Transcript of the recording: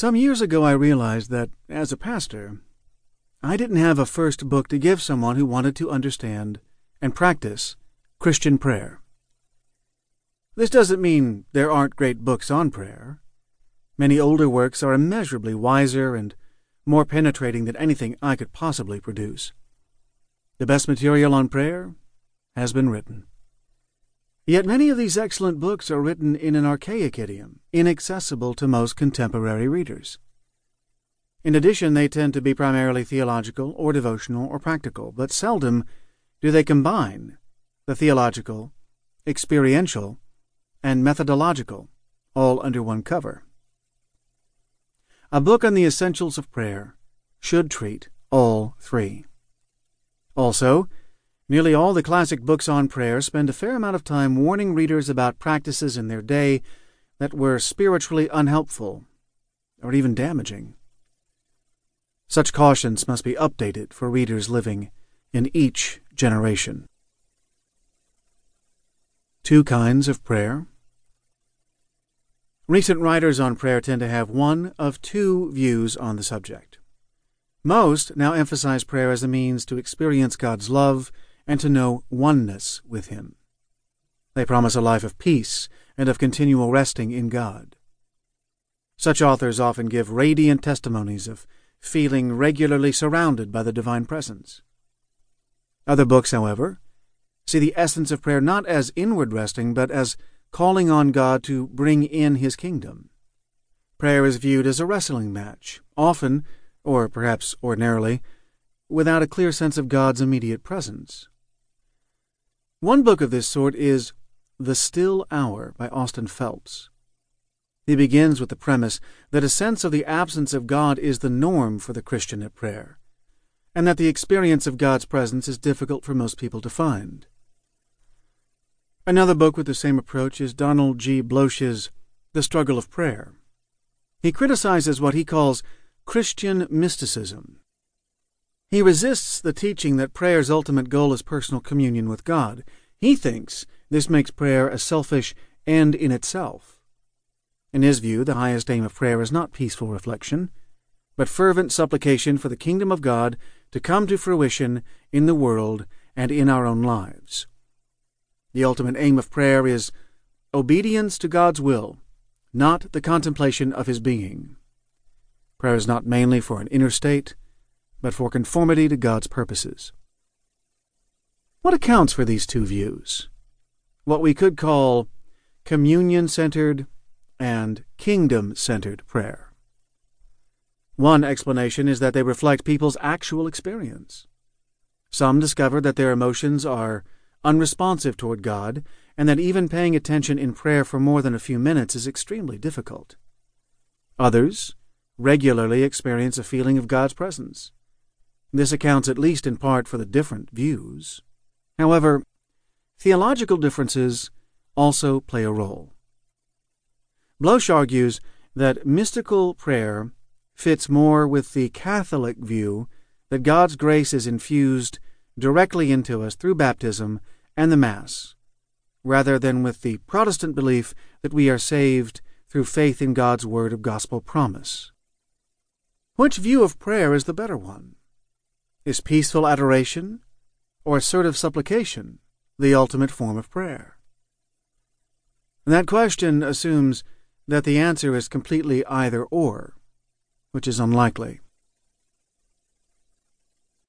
Some years ago, I realized that, as a pastor, I didn't have a first book to give someone who wanted to understand and practice Christian prayer. This doesn't mean there aren't great books on prayer. Many older works are immeasurably wiser and more penetrating than anything I could possibly produce. The best material on prayer has been written. Yet many of these excellent books are written in an archaic idiom, inaccessible to most contemporary readers. In addition, they tend to be primarily theological or devotional or practical, but seldom do they combine the theological, experiential, and methodological all under one cover. A book on the essentials of prayer should treat all three. Also, Nearly all the classic books on prayer spend a fair amount of time warning readers about practices in their day that were spiritually unhelpful or even damaging. Such cautions must be updated for readers living in each generation. Two kinds of prayer. Recent writers on prayer tend to have one of two views on the subject. Most now emphasize prayer as a means to experience God's love and to know oneness with Him. They promise a life of peace and of continual resting in God. Such authors often give radiant testimonies of feeling regularly surrounded by the divine presence. Other books, however, see the essence of prayer not as inward resting, but as calling on God to bring in His kingdom. Prayer is viewed as a wrestling match, often, or perhaps ordinarily, without a clear sense of God's immediate presence. One book of this sort is The Still Hour by Austin Phelps. He begins with the premise that a sense of the absence of God is the norm for the Christian at prayer, and that the experience of God's presence is difficult for most people to find. Another book with the same approach is Donald G. Bloesch's The Struggle of Prayer. He criticizes what he calls Christian mysticism he resists the teaching that prayer's ultimate goal is personal communion with God. He thinks this makes prayer a selfish end in itself. In his view, the highest aim of prayer is not peaceful reflection, but fervent supplication for the kingdom of God to come to fruition in the world and in our own lives. The ultimate aim of prayer is obedience to God's will, not the contemplation of his being. Prayer is not mainly for an inner state, but for conformity to God's purposes. What accounts for these two views? What we could call communion centered and kingdom centered prayer. One explanation is that they reflect people's actual experience. Some discover that their emotions are unresponsive toward God, and that even paying attention in prayer for more than a few minutes is extremely difficult. Others regularly experience a feeling of God's presence. This accounts at least in part for the different views. However, theological differences also play a role. Bloesch argues that mystical prayer fits more with the Catholic view that God's grace is infused directly into us through baptism and the Mass, rather than with the Protestant belief that we are saved through faith in God's word of gospel promise. Which view of prayer is the better one? Is peaceful adoration or assertive supplication the ultimate form of prayer? And that question assumes that the answer is completely either or, which is unlikely.